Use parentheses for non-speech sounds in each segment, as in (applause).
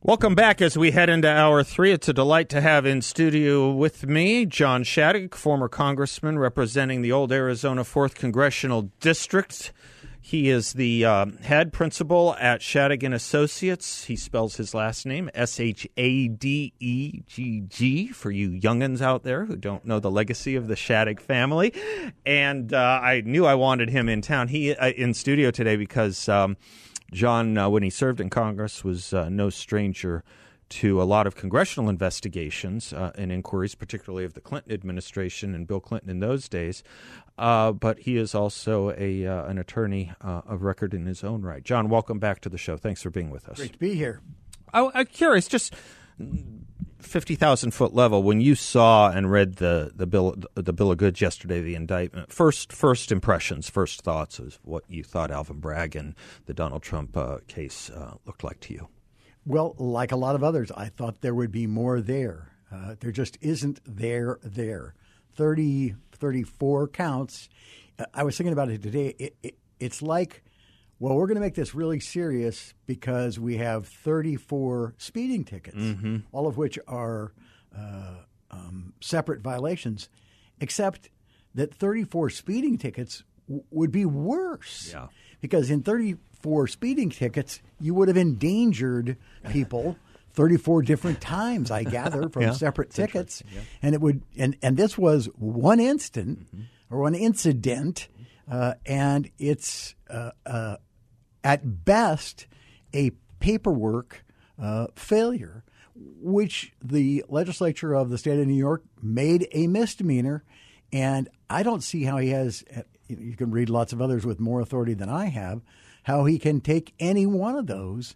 Welcome back as we head into hour three. It's a delight to have in studio with me John Shadegg, former congressman representing the old Arizona 4th Congressional District. He is the uh, head principal at Shadegg and Associates. He spells his last name S H A D E G G for you youngins out there who don't know the legacy of the Shadegg family. And uh, I knew I wanted him in town. He uh, in studio today because um, John, uh, when he served in Congress, was uh, no stranger to a lot of congressional investigations uh, and inquiries, particularly of the Clinton administration and Bill Clinton in those days. Uh, but he is also a uh, an attorney uh, of record in his own right. John, welcome back to the show. Thanks for being with us. Great to be here. I, I'm curious, just fifty thousand foot level. When you saw and read the the bill the bill of goods yesterday, the indictment. First first impressions, first thoughts of what you thought Alvin Bragg and the Donald Trump uh, case uh, looked like to you. Well, like a lot of others, I thought there would be more there. Uh, there just isn't there there. 30, 34 counts. Uh, I was thinking about it today. It, it, it's like, well, we're going to make this really serious because we have 34 speeding tickets, Mm-hmm. all of which are uh, um, separate violations, except that 34 speeding tickets w- would be worse. Yeah. Because in 34 speeding tickets, you would have endangered people (laughs) 34 different times, I gather, from Yeah, separate tickets. interesting, And it would, and, and this was one instant or one incident, uh, and it's uh, uh, at best a paperwork uh, failure, which the legislature of the state of New York made a misdemeanor. And I don't see how he has, you can read lots of others with more authority than I have, how he can take any one of those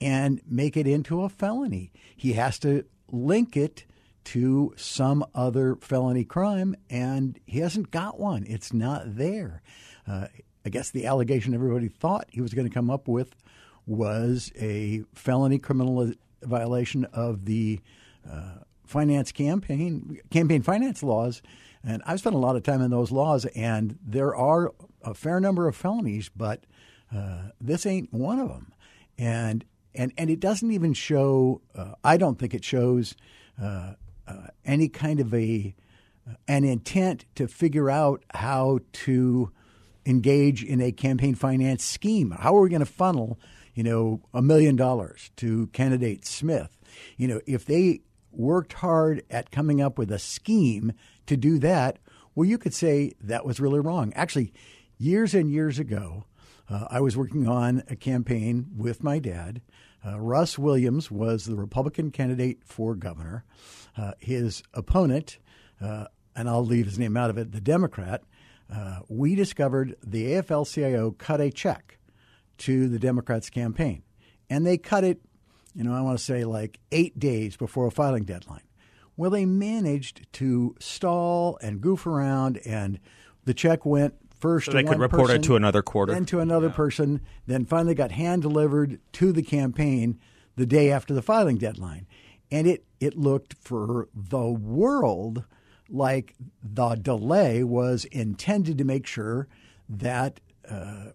and make it into a felony. He has to link it to some other felony crime, and he hasn't got one. It's not there. Uh, I guess the allegation everybody thought he was going to come up with was a felony criminal violation of the uh, finance campaign campaign finance laws. And I've spent a lot of time in those laws, and there are a fair number of felonies, but uh, this ain't one of them. And and and it doesn't even show. Uh, I don't think it shows uh, uh, any kind of a an intent to figure out how to engage in a campaign finance scheme. How are we going to funnel, you know, a million dollars to candidate Smith? You know, if they worked hard at coming up with a scheme to do that, well, you could say that was really wrong. Actually, years and years ago, uh, I was working on a campaign with my dad. Uh, Russ Williams was the Republican candidate for governor. Uh, his opponent, uh, and I'll leave his name out of it, the Democrat, uh, we discovered the AFL CIO cut a check to the Democrats' campaign. And they cut it, you know, I want to say like eight days before a filing deadline. Well, they managed to stall and goof around, and the check went first So they could one report it to another quarter. then to another person, then finally got hand delivered to the campaign the day after the filing deadline. And it, it looked for the world like the delay was intended to make sure that uh,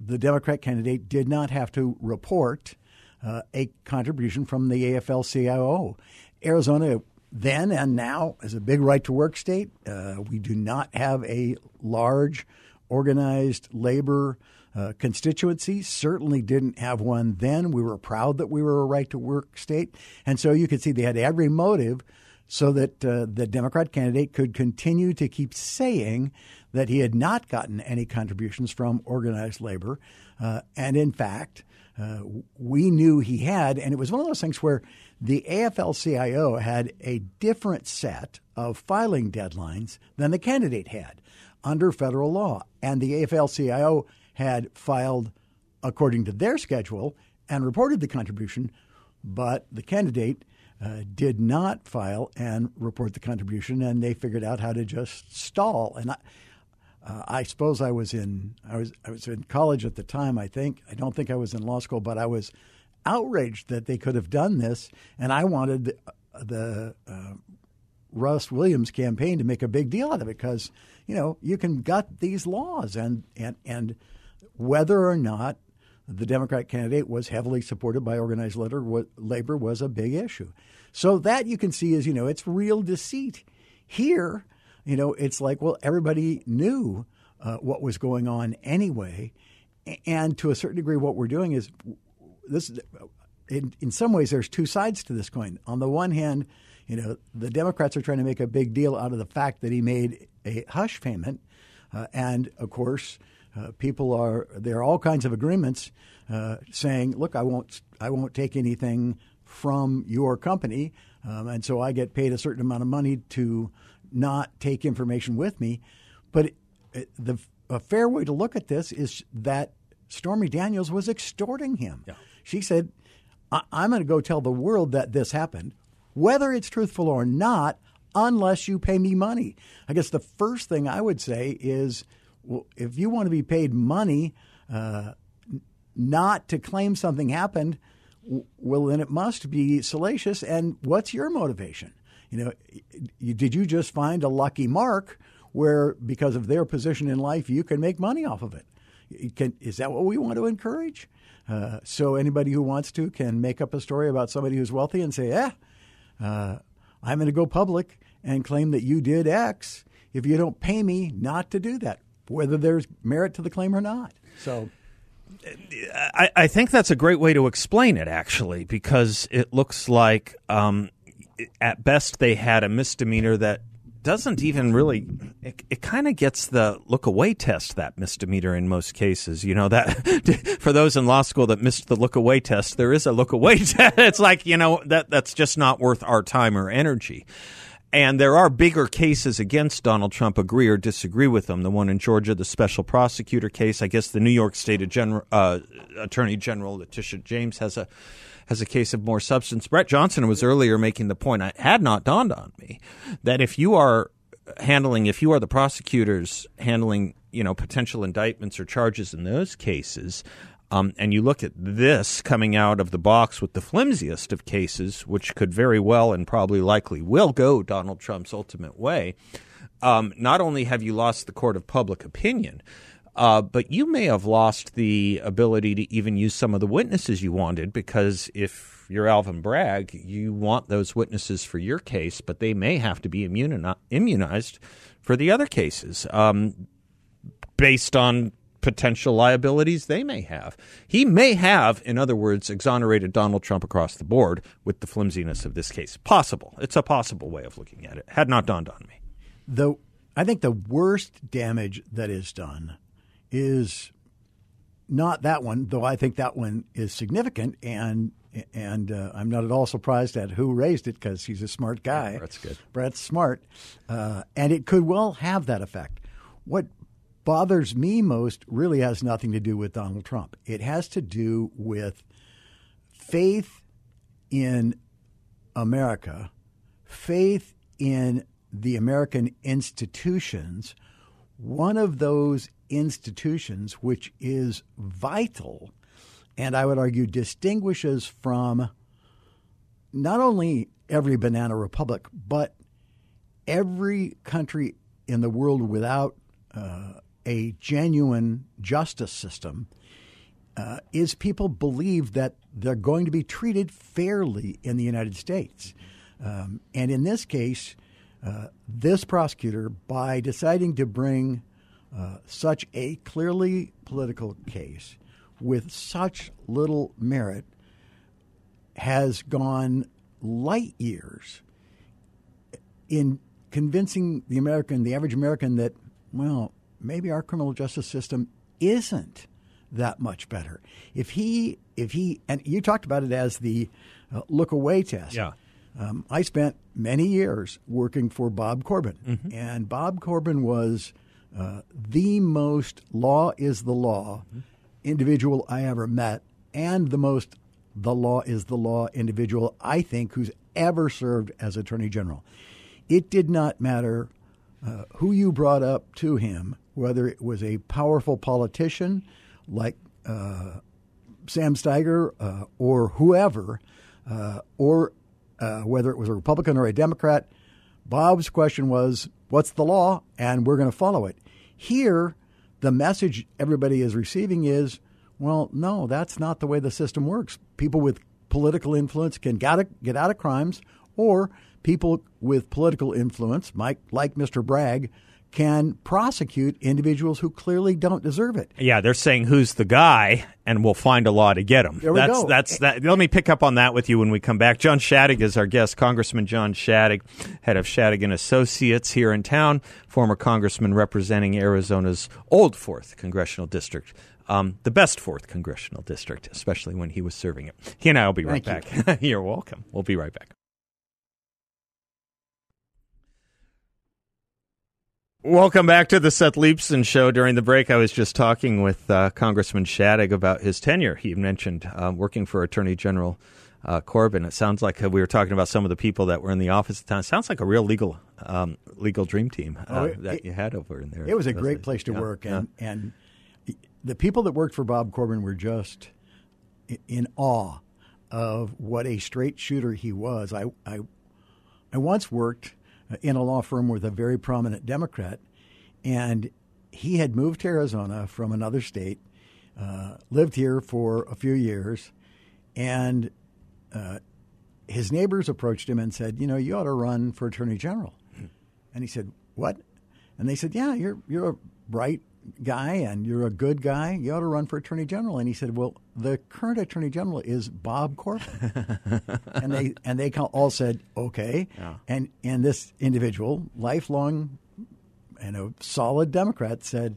the Democrat candidate did not have to report uh, a contribution from the AFL CIO. Arizona then and now is a big right to work state. Uh, we do not have a large organized labor uh, constituency. Certainly didn't have one then. We were proud that we were a right to work state. And so you could see they had every motive so that uh, the Democrat candidate could continue to keep saying that he had not gotten any contributions from organized labor. Uh, and in fact, uh, we knew he had, and it was one of those things where the AFL CIO had a different set of filing deadlines than the candidate had under federal law. And the AFL CIO had filed according to their schedule and reported the contribution, but the candidate uh, did not file and report the contribution, and they figured out how to just stall. And I, uh, I suppose I was in I was I was in college at the time. I think I don't think I was in law school, but I was outraged that they could have done this, and I wanted the, the uh, Russ Williams campaign to make a big deal out of it because you know you can gut these laws and and and whether or not the Democrat candidate was heavily supported by organized labor was a big issue. So that you can see is, you know, it's real deceit. Here, you know, it's like, well, everybody knew uh, what was going on anyway. And to a certain degree, what we're doing is this. In, in some ways, there's two sides to this coin. On the one hand, you know, the Democrats are trying to make a big deal out of the fact that he made a hush payment, uh, and of course, uh, people are there are all kinds of agreements uh, saying, "Look, I won't, I won't take anything from your company, um, and so I get paid a certain amount of money to not take information with me." But it, it, the a fair way to look at this is that Stormy Daniels was extorting him. Yeah. She said, I- "I'm going to go tell the world that this happened, whether it's truthful or not." Unless you pay me money. I guess the first thing I would say is if you want to be paid money uh, not to claim something happened, well, then it must be salacious. And what's your motivation? You know, did you just find a lucky mark where, because of their position in life, you can make money off of it? Can, is that what we want to encourage? Uh, so anybody who wants to can make up a story about somebody who's wealthy and say, "Yeah, uh, I'm going to go public and claim that you did X if you don't pay me not to do that, whether there's merit to the claim or not." So I, I, think that's a great way to explain it, actually, because it looks like um, at best they had a misdemeanor that doesn't even really it, it kind of gets the look away test that misdemeanor in most cases you know that (laughs) for those in law school that missed the look away test there is a look away (laughs) test it's like you know that that's just not worth our time or energy and there are bigger cases against Donald Trump, agree or disagree with them. The one in Georgia, the special prosecutor case. I guess the New York State General, uh, Attorney General Letitia James has a has a case of more substance. Brett Johnson was earlier making the point. It had not dawned on me that if you are handling, if you are the prosecutors handling, you know, potential indictments or charges in those cases, um, and you look at this coming out of the box with the flimsiest of cases, which could very well and probably likely will go Donald Trump's ultimate way. Um, not only have you lost the court of public opinion, uh, but you may have lost the ability to even use some of the witnesses you wanted because if you're Alvin Bragg, you want those witnesses for your case, but they may have to be immunized for the other cases um, based on potential liabilities they may have. He may have, in other words, exonerated Donald Trump across the board with the flimsiness of this case. Possible. It's a possible way of looking at it. Had not dawned on me. The I think the worst damage that is done is not that one, though I think that one is significant and and uh, I'm not at all surprised at who raised it because he's a smart guy. Yeah, Brett's good. Brett's smart, uh, and it could well have that effect. What bothers me most really has nothing to do with Donald Trump. It has to do with faith in America, faith in the American institutions. One of those institutions, which is vital, and I would argue distinguishes from not only every banana republic, but every country in the world without uh, a genuine justice system uh, is people believe that they're going to be treated fairly in the United States. Um, and in this case, uh, this prosecutor, by deciding to bring uh, such a clearly political case with such little merit, has gone light years in convincing the American, the average American, that, well, maybe our criminal justice system isn't that much better. If he, if he, and you talked about it as the uh, look away test. Yeah. Um, I spent many years working for Bob Corbin, mm-hmm. and Bob Corbin was uh, the most law is the law mm-hmm. individual I ever met, and the most the law is the law individual I think who's ever served as Attorney General. It did not matter uh, who you brought up to him whether it was a powerful politician like uh, Sam Steiger uh, or whoever, uh, or uh, whether it was a Republican or a Democrat. Bob's question was, What's the law? And we're going to follow it. Here, the message everybody is receiving is, Well, no, that's not the way the system works. People with political influence can get out, get out of crimes, or people with political influence, like, like Mr. Bragg, can prosecute individuals who clearly don't deserve it. Yeah, they're saying who's the guy, and we'll find a law to get him. There we that's go. that's that. Let me pick up on that with you when we come back. John Shadegg is our guest, Congressman John Shadegg, head of Shadegg and Associates here in town, former congressman representing Arizona's old fourth congressional district. Um, the best fourth congressional district, especially when he was serving it. He and I will be right Thank back. (laughs) You're welcome. We'll be right back. Welcome back to the Seth Leibsohn Show. During the break, I was just talking with uh, Congressman Shadegg about his tenure. He mentioned um, working for Attorney General uh, Corbin. It sounds like uh, we were talking about some of the people that were in the office at the time. It sounds like a real legal um, legal dream team uh, Oh, it- that you had over in there. It was a great days. place to Yeah, work, yeah. and and the people that worked for Bob Corbin were just in awe of what a straight shooter he was. I I, I once worked in a law firm with a very prominent Democrat, and he had moved to Arizona from another state, uh, lived here for a few years, and uh, his neighbors approached him and said, "You know, you ought to run for attorney general." And he said, "What?" And they said, "Yeah, you're you're a bright guy and you're a good guy. You ought to run for attorney general." And he said, "Well, the current attorney general is Bob Corbin." (laughs) and they and they all said, "Okay." And and this individual, lifelong and a solid Democrat, said,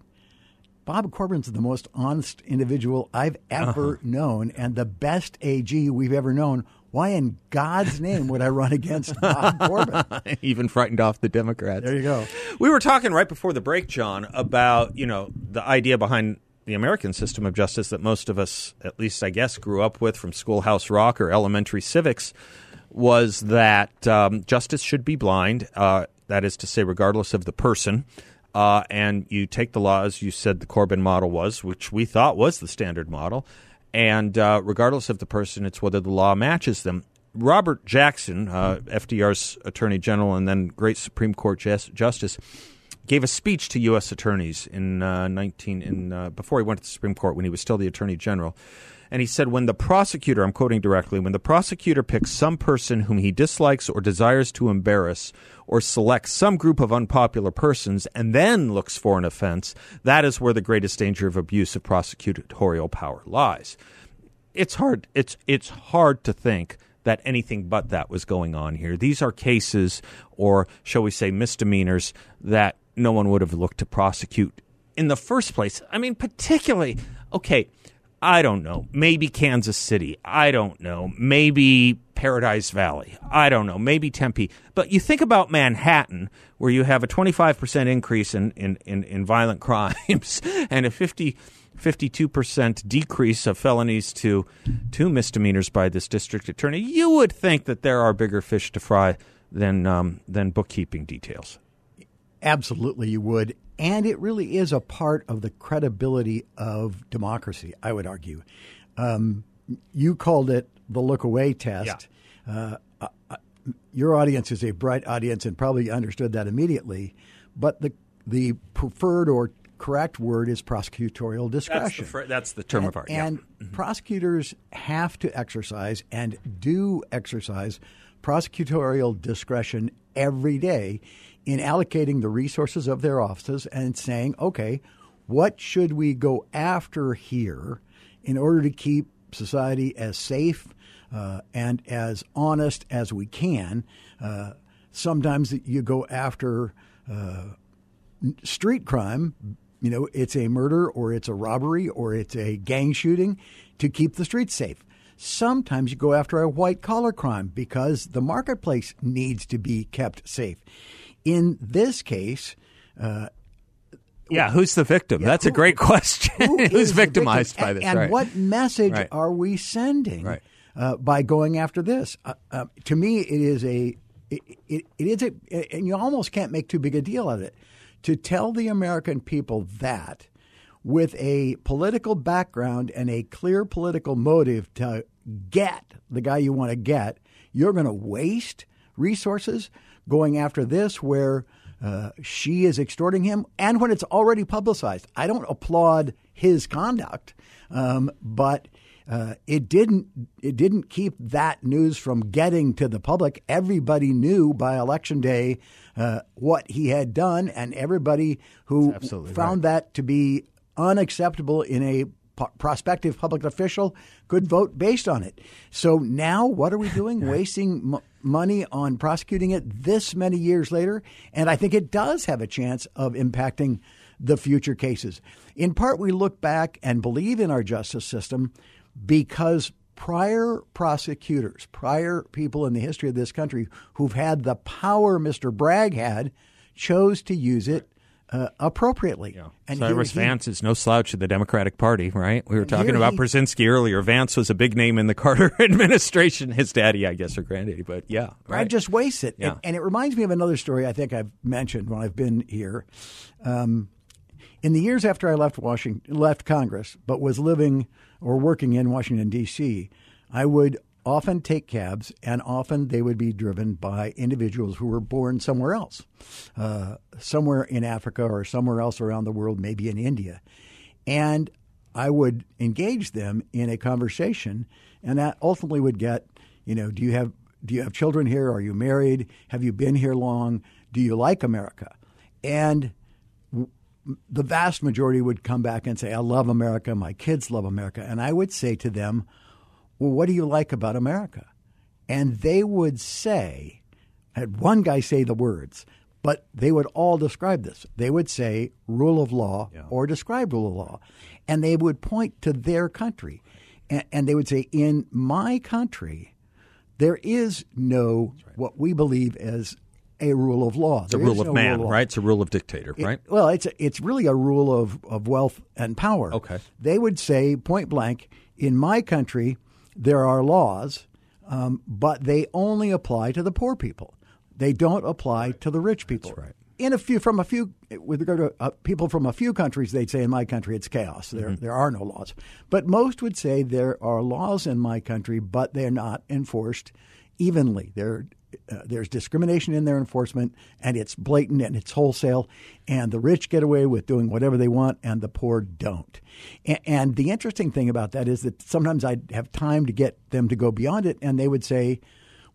Bob Corbin's the most honest individual I've ever uh-huh. known and the best AG we've ever known. Why in God's name would I run against Bob Corbin? (laughs) Even frightened off the Democrats. There you go. We were talking right before the break, John, about you know the idea behind the American system of justice that most of us, at least I guess, grew up with from Schoolhouse Rock or elementary civics, was that um, justice should be blind. Uh, that is to say, regardless of the person. Uh, and you take the law, as you said the Corbin model was, which we thought was the standard model, and uh, regardless of the person, it's whether the law matches them. Robert Jackson, uh, FDR's Attorney General and then great Supreme Court Justice, gave a speech to U.S. attorneys in uh, 19 in uh, before he went to the Supreme Court when he was still the Attorney General, and he said when the prosecutor, I'm quoting directly, when the prosecutor picks some person whom he dislikes or desires to embarrass, or selects some group of unpopular persons and then looks for an offense, that is where the greatest danger of abuse of prosecutorial power lies it's hard it's it's hard to think that anything but that was going on here. These are cases or shall we say misdemeanors that no one would have looked to prosecute in the first place. I mean particularly okay, I don't know. Maybe Kansas City. I don't know. Maybe Paradise Valley. I don't know. Maybe Tempe. But you think about Manhattan, where you have a 25% increase in, in, in, in violent crimes (laughs) and a 50, 52% decrease of felonies to two misdemeanors by this district attorney. You would think that there are bigger fish to fry than, um, than bookkeeping details. Absolutely, you would. And it really is a part of the credibility of democracy, I would argue. Um, you called it the look away test. Uh, uh, uh, your audience is a bright audience and probably understood that immediately. But the, the preferred or correct word is prosecutorial That's discretion. the, fr- that's the term of art. yeah. And prosecutors have to exercise and do exercise prosecutorial discretion every day in allocating the resources of their offices and saying, okay, what should we go after here in order to keep society as safe uh, and as honest as we can? Uh, sometimes you go after uh, street crime, you know, it's a murder or it's a robbery or it's a gang shooting to keep the streets safe. Sometimes you go after a white collar crime because the marketplace needs to be kept safe. In this case, uh, yeah, who's the victim? That's a great (laughs) question. who who's the victim? victimized by And- this? And right. what message Right. are we sending Right. uh, by going after this? Uh, uh, to me, it is a it, it, it is a, and you almost can't make too big a deal of it. To tell the American people that with a political background and a clear political motive to get the guy you want to get, you're going to waste resources going after this where uh, she is extorting him, and when it's already publicized. I don't applaud his conduct, um, but uh, it didn't it didn't keep that news from getting to the public. Everybody knew by election day uh, what he had done, and everybody who found right. that to be unacceptable in a prospective public official could vote based on it. So now, what are we doing? (laughs) Wasting m- money on prosecuting it this many years later? And I think it does have a chance of impacting the future cases. In part, we look back and believe in our justice system because prior prosecutors, prior people in the history of this country who've had the power Mr. Bragg had, chose to use it uh, appropriately. Yeah. And Cyrus he, Vance is no slouch of the Democratic Party, right? We were talking about he, Brzezinski earlier. Vance was a big name in the (laughs) Carter (laughs) administration. His daddy, I guess, or granddaddy, but yeah. Right. I just waste it. Yeah. And, and, it reminds me of another story I think I've mentioned when I've been here. Um, in the years after I left Washington, left Congress, but was living or working in Washington D.C., I would often take cabs, and often they would be driven by individuals who were born somewhere else, uh, somewhere in Africa or somewhere else around the world, maybe in India. And I would engage them in a conversation, and that ultimately would get, you know, do you have do you have children here? Are you married? Have you been here long? Do you like America? And the vast majority would come back and say, I love America. My kids love America. And I would say to them, well, what do you like about America? And they would say, I had one guy say the words, but they would all describe this. They would say rule of law yeah. or describe rule of law. And they would point to their country. And, and they would say, in my country, there is no right. what we believe as a rule of law. It's there a rule of no man, rule of right? It's a rule of dictator, it, right? Well, it's a, it's really a rule of, of wealth and power. Okay. They would say point blank, in my country, there are laws, um, but they only apply to the poor people. They don't apply to the rich people. That's right. In a few, from a few, with regard to uh, people from a few countries, they'd say in my country it's chaos. There, mm-hmm. there are no laws. But most would say there are laws in my country, but they're not enforced evenly. They're uh, there's discrimination in their enforcement, and it's blatant and it's wholesale. And the rich get away with doing whatever they want, and the poor don't. And, and the interesting thing about that is that sometimes I'd have time to get them to go beyond it, and they would say,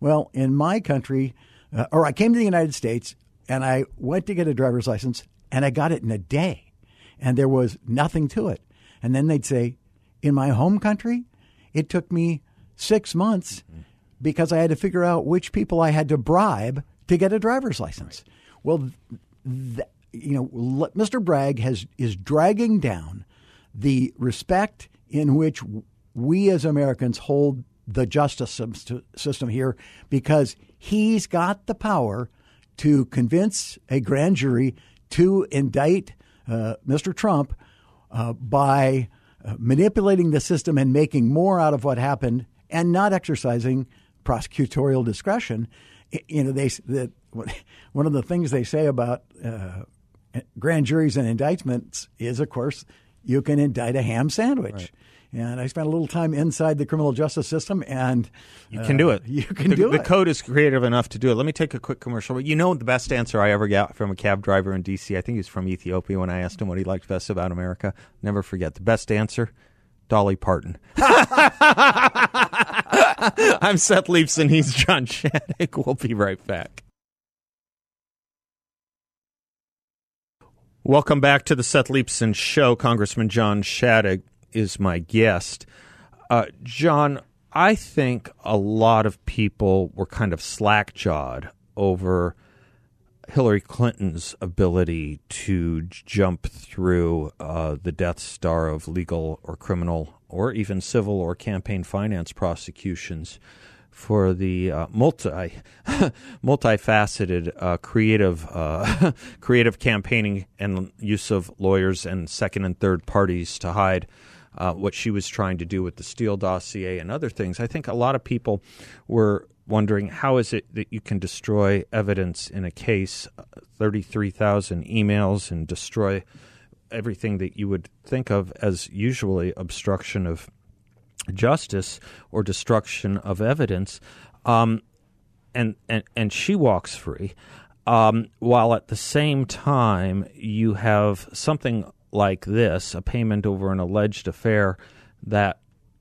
"Well, in my country, uh, or I came to the United States and I went to get a driver's license, and I got it in a day, and there was nothing to it." And then they'd say, "In my home country, it took me six months." Mm-hmm because I had to figure out which people I had to bribe to get a driver's license. Right. Well, th- you know, Mr. Bragg has is dragging down the respect in which we as Americans hold the justice system here because he's got the power to convince a grand jury to indict uh, Mr. Trump uh, by uh, manipulating the system and making more out of what happened and not exercising prosecutorial discretion. You know, they that (laughs) one of the things they say about uh, grand juries and indictments is, of course, you can indict a ham sandwich. Right. And I spent a little time inside the criminal justice system, and you can do it. You can the, do the it. The code is creative enough to do it. Let me take a quick commercial. You know, the best answer I ever got from a cab driver in D.C. I think he was from Ethiopia. When I asked him what he liked best about America, never forget the best answer: Dolly Parton. (laughs) (laughs) (laughs) I'm Seth Leibsohn. He's John Shadegg. We'll be right back. Welcome back to the Seth Leibsohn Show. Congressman John Shadegg is my guest. Uh, John, I think a lot of people were kind of slack jawed over Hillary Clinton's ability to jump through uh, the Death Star of legal or criminal or even civil or campaign finance prosecutions for the uh, multi (laughs) multifaceted uh, creative uh, (laughs) creative campaigning and use of lawyers and second and third parties to hide uh, what she was trying to do with the Steele dossier and other things. I think a lot of people were wondering how is it that you can destroy evidence in a case, uh, thirty three thousand emails, and destroy everything that you would think of as usually obstruction of justice or destruction of evidence, um, and and and she walks free. Um, while at the same time, you have something like this a payment over an alleged affair that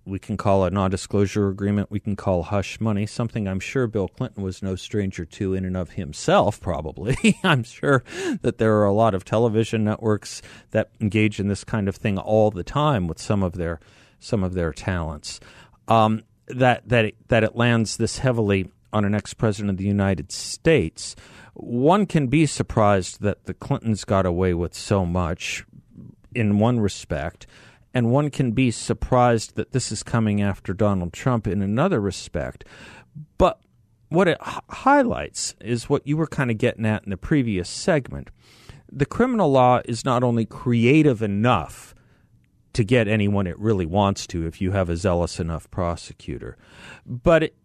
we can call a non disclosure agreement, we can call hush money, something I'm sure Bill Clinton was no stranger to in and of himself, probably. (laughs) I'm sure that there are a lot of television networks that engage in this kind of thing all the time with some of their some of their talents. Um, that that it, that it lands this heavily on an ex president of the United States. One can be surprised that the Clintons got away with so much in one respect and one can be surprised that this is coming after Donald Trump in another respect. But what it h- highlights is what you were kind of getting at in the previous segment. The criminal law is not only creative enough to get anyone it really wants to if you have a zealous enough prosecutor, but it,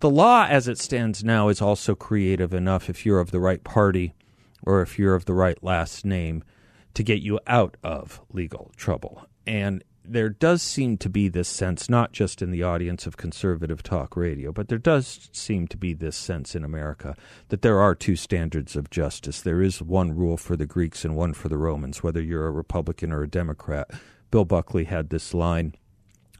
the law as it stands now is also creative enough if you're of the right party or if you're of the right last name to get you out of legal trouble. And there does seem to be this sense, not just in the audience of conservative talk radio, but there does seem to be this sense in America that there are two standards of justice. There is one rule for the Greeks and one for the Romans, whether you're a Republican or a Democrat. Bill Buckley had this line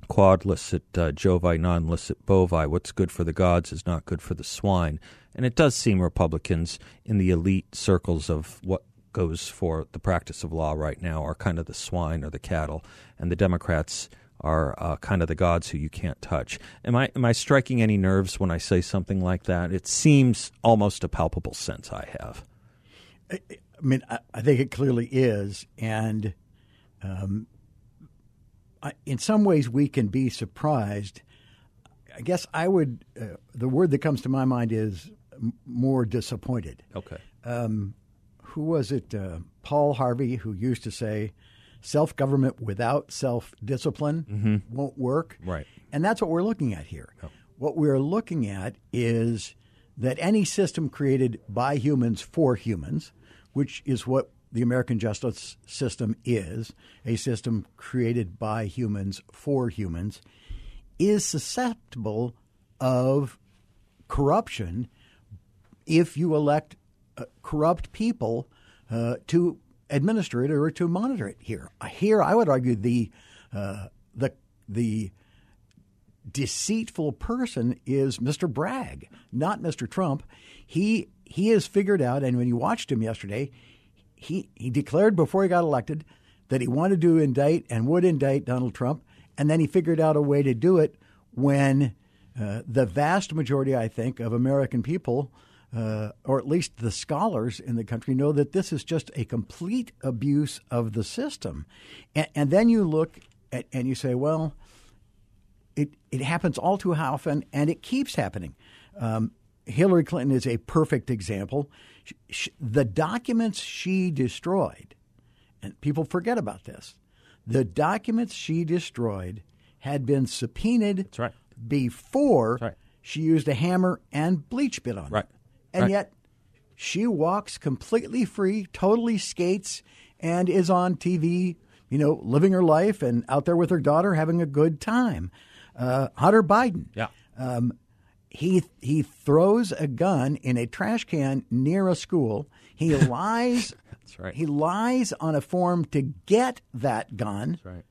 quod licet uh, Jovi, non licet bovi. What's good for the gods is not good for the swine. And it does seem Republicans in the elite circles of what goes for the practice of law right now are kind of the swine or the cattle, and the Democrats are uh, kind of the gods who you can't touch. Am I am I striking any nerves when I say something like that? It seems almost a palpable sense I have. I, mean, I, I, think it clearly is, and um, I, in some ways we can be surprised. I guess I would. Uh, the word that comes to my mind is m- more disappointed. Okay. Um, who was it? Uh, Paul Harvey, who used to say, self government without self discipline mm-hmm. won't work. Right. And that's what we're looking at here. Oh. What we're looking at is that any system created by humans for humans, which is what the American justice system is a system created by humans for humans, is susceptible of corruption if you elect corrupt people uh, to administer it or to monitor it here. Here, I would argue the uh, the the deceitful person is Mr. Bragg, not Mr. Trump. He he has figured out, and when you watched him yesterday, he he declared before he got elected that he wanted to indict and would indict Donald Trump, and then he figured out a way to do it when uh, the vast majority, I think, of American people uh, or at least the scholars in the country, know that this is just a complete abuse of the system. And, and then you look at, and you say, well, it, it happens all too often and it keeps happening. Um, Hillary Clinton is a perfect example. She, she, the documents she destroyed, and people forget about this, the documents she destroyed had been subpoenaed right. before right. she used a hammer and BleachBit on right. it and right. yet she walks completely free, totally skates, and is on TV, you know, living her life and out there with her daughter having a good time. Uh, Hunter Biden. Yeah. Um, he he throws a gun in a trash can near a school. He (laughs) lies. That's right. He lies on a form to get that gun. That's right.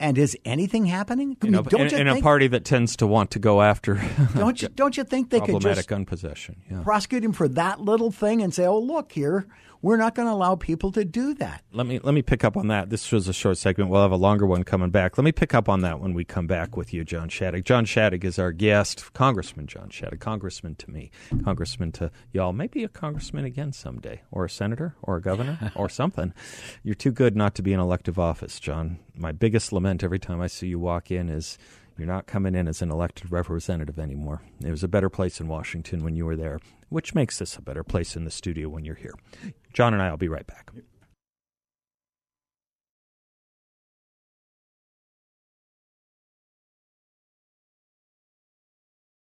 And is anything happening? I mean, don't in, you in think, a party that tends to want to go after (laughs) don't you (laughs) don't you think they could just gun possession yeah. prosecute him for that little thing and say, "Oh, look here, we're not going to allow people to do that." Let me let me pick up on that. This was a short segment. We'll have a longer one coming back. Let me pick up on that when we come back with you, John Shadegg. John Shadegg is our guest, Congressman John Shadegg, Congressman to me, Congressman to y'all, maybe a congressman again someday, or a senator, or a governor, (laughs) or something. You're too good not to be in elective office, John my biggest lament every time I see you walk in is you're not coming in as an elected representative anymore. It was a better place in Washington when you were there, which makes this a better place in the studio when you're here. John and I will be right back.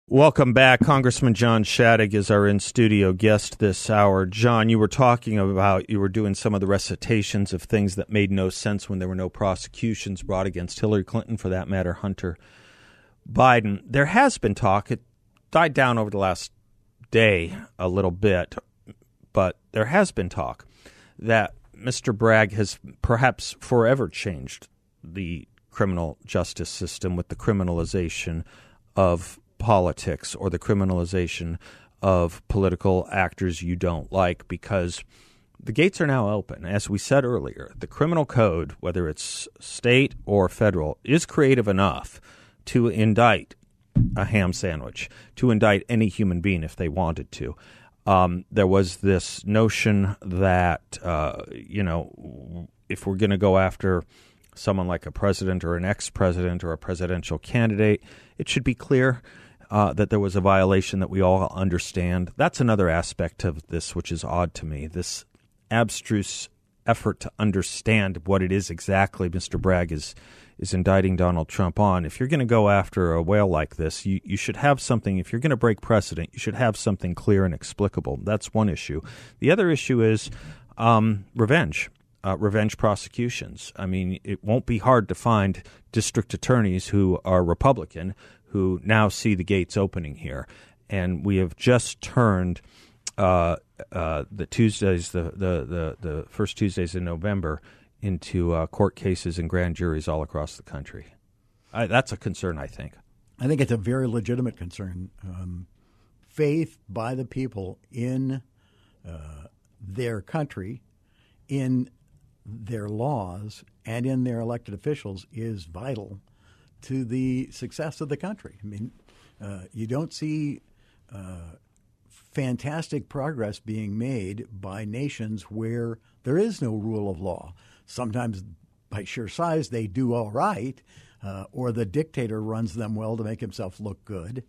Welcome back. Congressman John Shadegg is our in studio guest this hour. John, you were talking about you were doing some of the recitations of things that made no sense when there were no prosecutions brought against Hillary Clinton, for that matter, Hunter Biden. There has been talk, it died down over the last day a little bit, but there has been talk that Mr. Bragg has perhaps forever changed the criminal justice system with the criminalization of politics or the criminalization of political actors you don't like because the gates are now open. As we said earlier, the criminal code, whether it's state or federal, is creative enough to indict a ham sandwich, to indict any human being if they wanted to. Um, there was this notion that, uh, you know, if we're going to go after someone like a president or an ex president or a presidential candidate, it should be clear uh, that there was a violation that we all understand. That's another aspect of this which is odd to me this abstruse effort to understand what it is exactly Mr. Bragg is is indicting Donald Trump on. If you're going to go after a whale like this, you, you should have something. If you're going to break precedent, you should have something clear and explicable. That's one issue. The other issue is um, revenge. Uh, revenge prosecutions. I mean, it won't be hard to find district attorneys who are Republican who now see the gates opening here. And we have just turned uh, uh, the Tuesdays, the, the, the, the, first Tuesdays in November, into uh, court cases and grand juries all across the country. I, that's a concern, I think. I think it's a very legitimate concern. Um, faith by the people in uh, their country, in their laws, and in their elected officials is vital to the success of the country. I mean, uh, you don't see uh, fantastic progress being made by nations where there is no rule of law. Sometimes, by sheer size, they do all right, uh, or the dictator runs them well to make himself look good.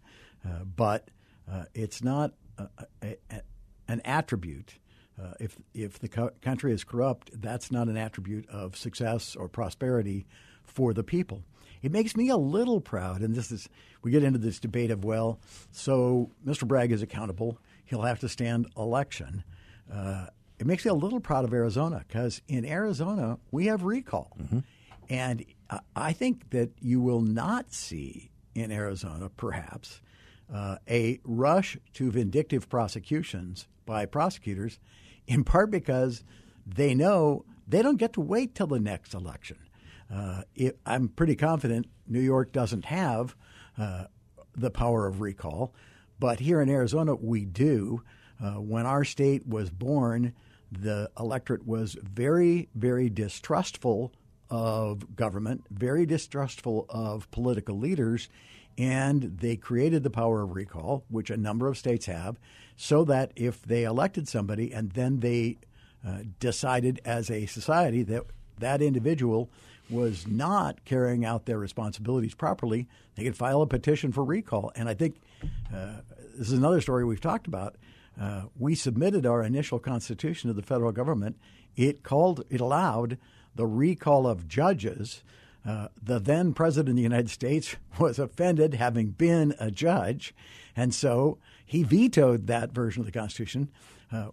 Uh, but uh, it's not a, a, a, an attribute. Uh, if if the co- country is corrupt, that's not an attribute of success or prosperity for the people. It makes me a little proud, and this is we get into this debate of well, so Mr. Bragg is accountable he'll have to stand election. It makes me a little proud of Arizona because in Arizona we have recall, mm-hmm. and I think that you will not see in Arizona, perhaps, uh, a rush to vindictive prosecutions by prosecutors, in part because they know they don't get to wait till the next election. Uh, it, I'm pretty confident New York doesn't have uh, the power of recall. But here in Arizona, we do. Uh, when our state was born, the electorate was very, very distrustful of government, very distrustful of political leaders, and they created the power of recall, which a number of states have, so that if they elected somebody and then they uh, decided as a society that that individual was not carrying out their responsibilities properly, they could file a petition for recall. And I think uh, this is another story we've talked about. Uh, we submitted our initial constitution to the federal government. It called, it allowed the recall of judges. Uh, the then president of the United States (laughs) was offended, having been a judge, and so he vetoed that version of the Constitution. Uh,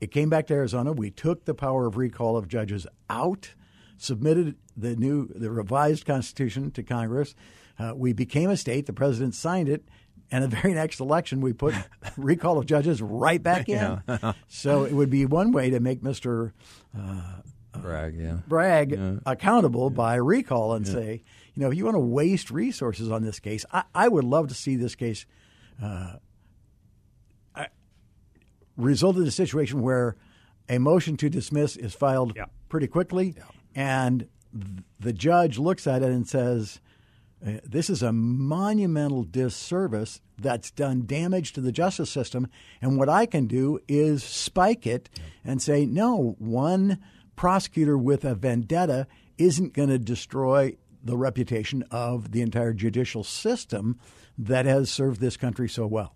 it came back to Arizona. We took the power of recall of judges out, submitted the new, the revised Constitution to Congress. Uh, we became a state. The president signed it, and the very next election, we put (laughs) recall of judges right back in. Yeah. (laughs) so it would be one way to make Mr. Uh, Bragg, yeah. Bragg yeah. accountable yeah. by recall and say, you know, if you want to waste resources on this case, I, I would love to see this case uh, result in a situation where a motion to dismiss is filed pretty quickly, and the judge looks at it and says, Uh, this is a monumental disservice that's done damage to the justice system. And what I can do is spike it and say, no, one prosecutor with a vendetta isn't going to destroy the reputation of the entire judicial system that has served this country so well.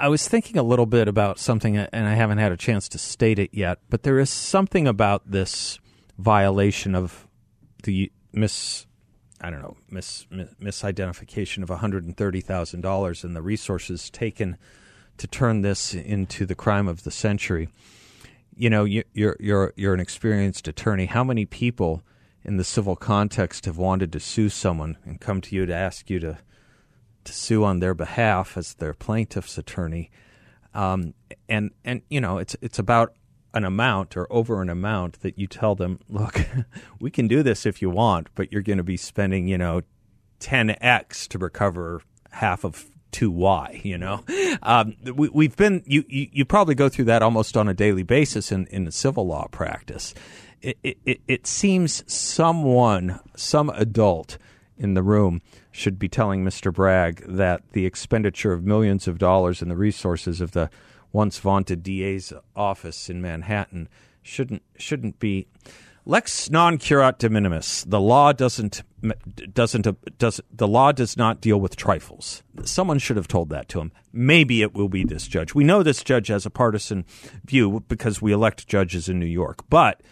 I was thinking a little bit about something, uh, and I haven't had a chance to state it yet, but there is something about this violation of the mis I don't know mis, mis misidentification of one hundred and thirty thousand dollars and the resources taken to turn this into the crime of the century. You know, you, you're you're you're an experienced attorney. How many people in the civil context have wanted to sue someone and come to you to ask you to to sue on their behalf as their plaintiff's attorney. Um, and and you know it's it's about an amount or over an amount that you tell them, look, (laughs) we can do this if you want, but you're going to be spending you know 10x to recover half of 2y you know um, we, have been you, you, you probably go through that almost on a daily basis in, in the civil law practice it, it, it seems someone some adult in the room should be telling Mr. Bragg that the expenditure of millions of dollars and the resources of the once vaunted DA's office in Manhattan shouldn't shouldn't be lex non curat de minimis. The law doesn't doesn't uh, does the law does not deal with trifles. Someone should have told that to him. Maybe it will be this judge. We know this judge has a partisan view because we elect judges in New York, but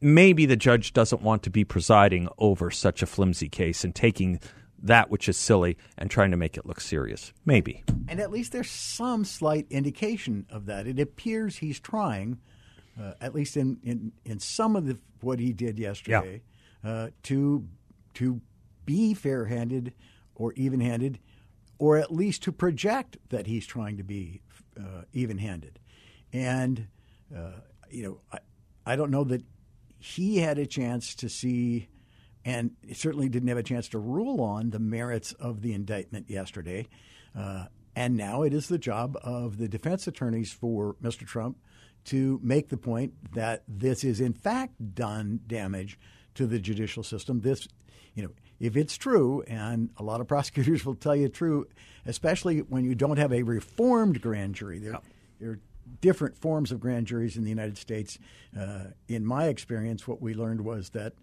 maybe the judge doesn't want to be presiding over such a flimsy case and taking that which is silly and trying to make it look serious. Maybe. And at least there's some slight indication of that. It appears he's trying, uh, at least in, in, in some of the, what he did yesterday, yeah. uh, to to be fair-handed or even-handed, or at least to project that he's trying to be uh, even-handed. And uh, you know, I, I don't know that he had a chance to see and certainly didn't have a chance to rule on the merits of the indictment yesterday. Uh, and now it is the job of the defense attorneys for Mr. Trump to make the point that this is in fact done damage to the judicial system. This, you know, if it's true, and a lot of (laughs) prosecutors will tell you true, especially when you don't have a reformed grand jury. There, there are different forms of grand juries in the United States. Uh, in my experience, what we learned was that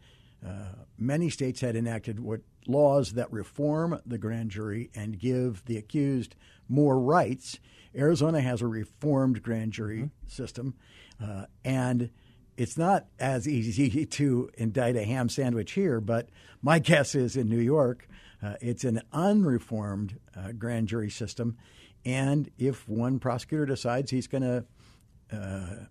uh, many states had enacted what laws that reform the grand jury and give the accused more rights. Arizona has a reformed grand jury mm-hmm. system, uh, and it's not as easy (laughs) to indict a ham sandwich here. But my (laughs) guess is in New York, uh, it's an unreformed uh, grand jury system, and if one prosecutor decides he's going to uh,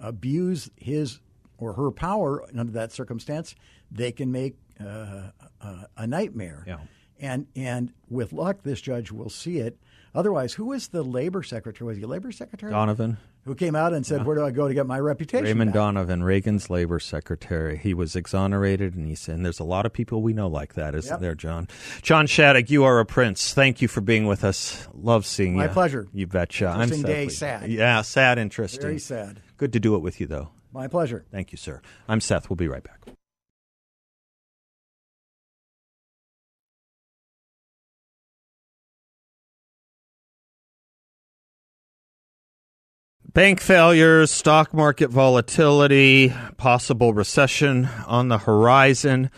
abuse his or her power under that circumstance, they can make uh, uh, a nightmare. Yeah. And and with luck, this judge will see it. Otherwise, who was the labor secretary? Was he labor secretary? Donovan. Who came out and said, yeah. "Where do I go to get my reputation?" Raymond back? Donovan, Reagan's labor secretary. He was exonerated, and he said, and "There's a lot of people we know like that, isn't yep. there, John?" John Shadegg, you are a prince. Thank you for being with us. Love seeing my you. My pleasure. You betcha. Interesting I'm day. Sad. Yeah, sad. Interesting. Very sad. Good to do it with you, though. My pleasure. Thank you, sir. I'm Seth. We'll be right back. Bank failures, stock market volatility, possible recession on the horizon.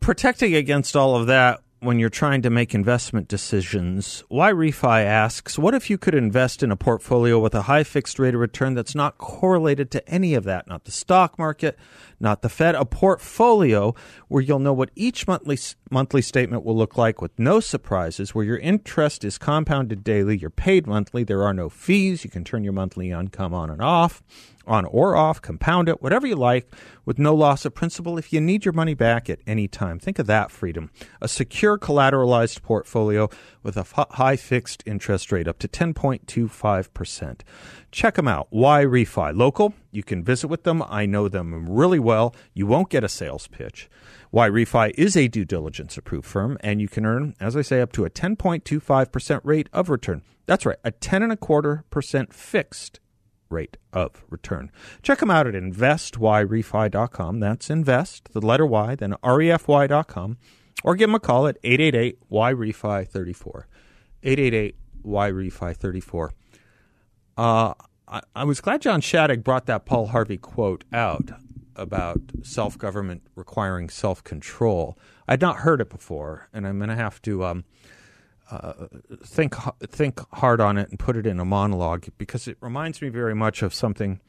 Protecting against all of that when you're trying to make investment decisions, YRefy asks, what if you could invest in a portfolio with a high fixed rate of return that's not correlated to any of that, not the stock market, not the Fed, a portfolio where you'll know what each monthly monthly statement will look like with no surprises, where your interest is compounded daily, you're paid monthly, there are no fees, you can turn your monthly income on and off on or off, compound it, whatever you like, with no loss of principal if you need your money back at any time. Think of that freedom. A secure collateralized portfolio with a f- high fixed interest rate up to 10.25%. Check them out. YRefy? Local. You can visit with them. I know them really well. You won't get a sales pitch. YRefy is a due diligence approved firm, and you can earn, as I say, up to a 10.25% rate of return. That's right, a 10 and a quarter percent fixed rate of return. Check them out at investyrefy.com. That's invest, the letter Y, then refy.com. Or give them a call at 888 YRefy 34. 888 YRefy 34. Uh, I, was glad John Shadegg brought that Paul Harvey quote out about self government requiring self control. I'd not heard it before, and I'm going to have to um, uh, think think hard on it and put it in a monologue because it reminds me very much of something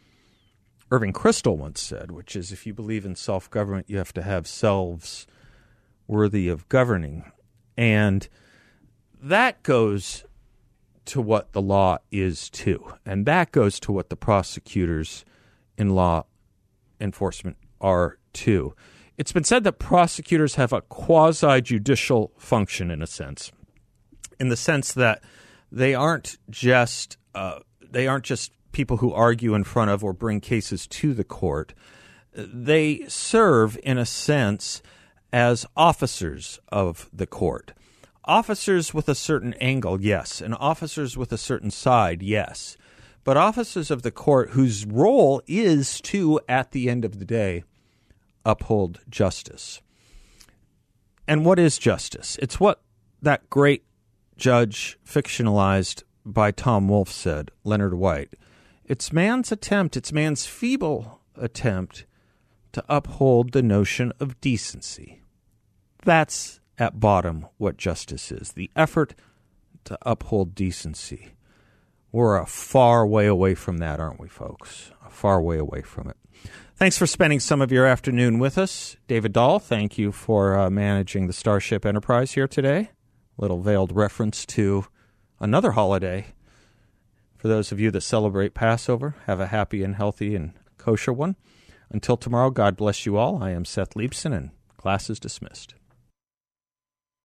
Irving Kristol once said, which is if you believe in self government, you have to have selves worthy of governing, and that goes to what the law is too, and that goes to what the prosecutors in law enforcement are too. It's been said that prosecutors have a quasi judicial function in a sense in the sense that they aren't just uh, they aren't just people who argue in front of or bring cases to the court. They serve, in a sense, as officers of the court. Officers with a certain angle, yes, and officers with a certain side, yes. But officers of the court whose role is to, at the end of the day, uphold justice. And what is justice? It's what that great judge, fictionalized by Tom Wolfe, said, Leonard White. It's man's attempt, it's man's feeble attempt to uphold the notion of decency. That's at bottom what justice is the effort to uphold decency. We're a far way away from that, aren't we, folks? A far way away from it. Thanks for spending some of your afternoon with us. David Dahl, thank you for uh, managing the Starship Enterprise here today. Little veiled reference to another holiday. For those of you that celebrate Passover, have a happy and healthy and kosher one. Until tomorrow, God bless you all. I am Seth Leibsohn, and class is dismissed.